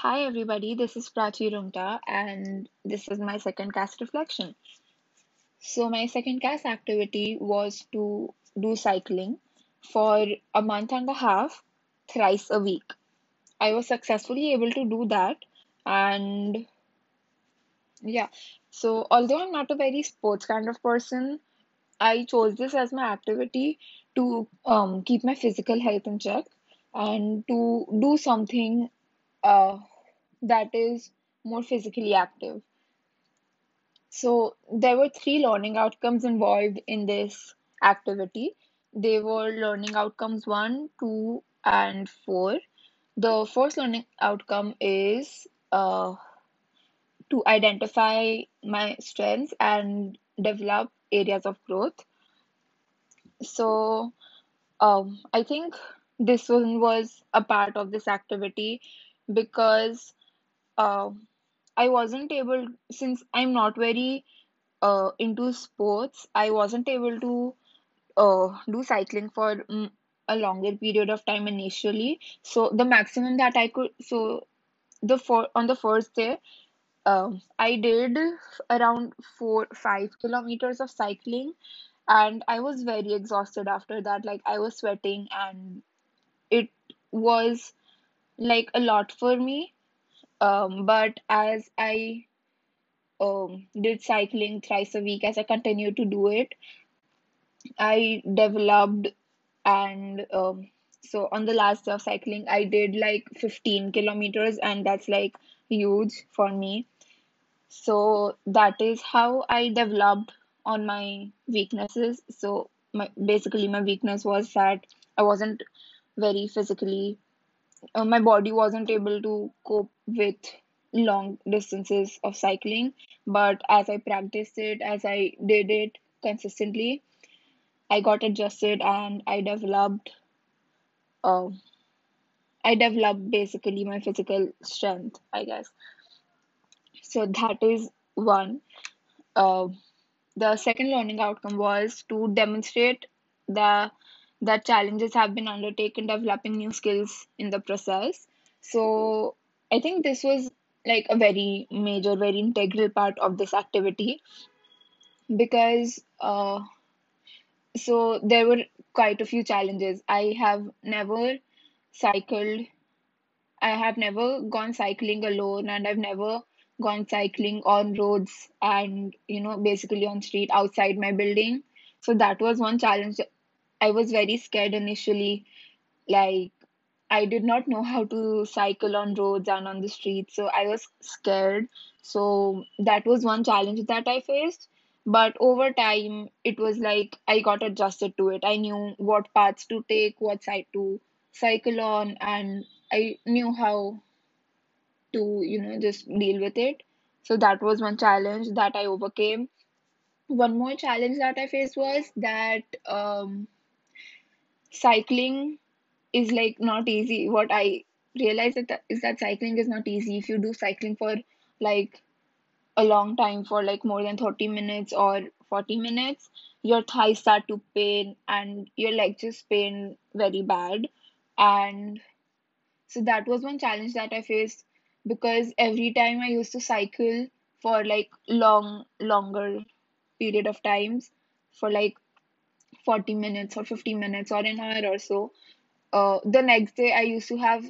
Hi everybody, this is Prachi Rumta and this is my second CAS reflection. So my second CAS activity was to do cycling for a month and a half, thrice a week. I was successfully able to do that and yeah. So although I'm not a very sports kind of person, I chose this as my activity to um, keep my physical health in check and to do something uh, that is more physically active. So there were three learning outcomes involved in this activity. They were learning outcomes one, two, and four. The first learning outcome is uh, to identify my strengths and develop areas of growth. So um, I think this one was a part of this activity because uh, I wasn't able, since I'm not very uh, into sports, I wasn't able to uh, do cycling for mm, a longer period of time initially. So the maximum that I could, so the for on the first day, um, I did around four, five kilometers of cycling, and I was very exhausted after that. Like I was sweating, and it was like a lot for me. Um, but as I um, did cycling thrice a week, as I continued to do it, I developed and um, so on the last day of cycling, I did like 15 kilometers, and that's like huge for me. So that is how I developed on my weaknesses. So my basically my weakness was that I wasn't very physically, uh, my body wasn't able to cope with long distances of cycling. But as I practiced it, as I did it consistently, I got adjusted and I developed uh, I developed basically my physical strength, I guess. So that is one. Uh, the second learning outcome was to demonstrate the that challenges have been undertaken developing new skills in the process. So I think this was like a very major, very integral part of this activity because uh, so there were quite a few challenges. I have never cycled I have never gone cycling alone and I've never gone cycling on roads and you know basically on street outside my building. So that was one challenge. I was very scared initially. Like I did not know how to cycle on roads and on the streets, so I was scared. So that was one challenge that I faced. But over time, it was like I got adjusted to it. I knew what paths to take, what side to cycle on, and I knew how to, you know, just deal with it. So that was one challenge that I overcame. One more challenge that I faced was that um, cycling is like not easy. What I realized that is that cycling is not easy. If you do cycling for like a long time, for like more than 30 minutes or 40 minutes, your thighs start to pain and your legs just pain very bad. And so that was one challenge that I faced because every time I used to cycle for like long, longer period of times, for like 40 minutes or 50 minutes or an hour or so, uh, the next day I used to have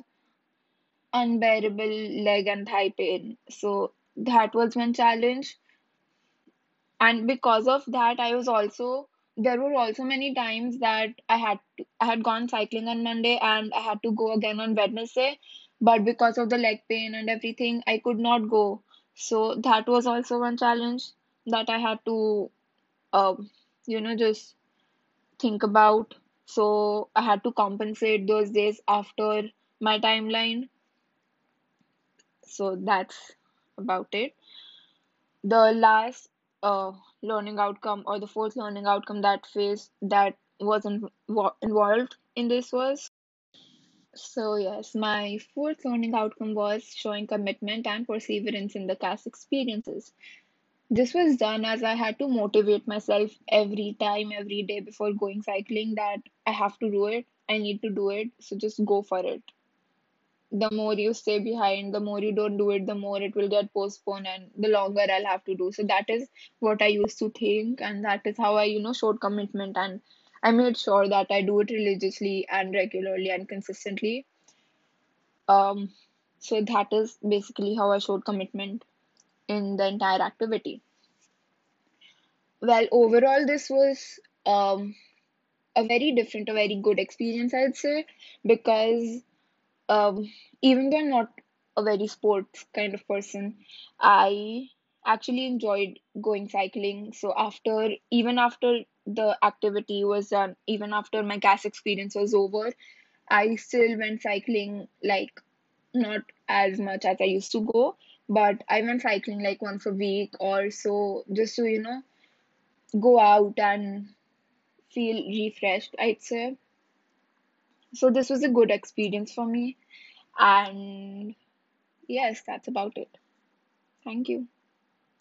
unbearable leg and thigh pain. So that was one challenge. And because of that, I was also there were also many times that I had to, I had gone cycling on Monday and I had to go again on Wednesday, but because of the leg pain and everything, I could not go. So that was also one challenge that I had to um, you know, just think about. So I had to compensate those days after my timeline. So that's about it. The last uh, learning outcome or the fourth learning outcome that phase that was invo- involved in this was so yes, my fourth learning outcome was showing commitment and perseverance in the CAS experiences. This was done as I had to motivate myself every time, every day before going cycling that I have to do it, I need to do it, so just go for it. the more you stay behind, the more you don't do it, the more it will get postponed and the longer I'll have to do. So that is what I used to think, and that is how I, you know, showed commitment and I made sure that I do it religiously and regularly and consistently. Um, so that is basically how I showed commitment in the entire activity. Well, overall, this was um, a very different, a very good experience, I'd say, because um, even though I'm not a very sports kind of person, I actually enjoyed going cycling. So after, even after the activity was done, even after my CAS experience was over, I still went cycling like not as much as I used to go, but I went cycling like once a week or so just to, you know, go out and feel refreshed, I'd say. So this was a good experience for me. And yes, that's about it. Thank you.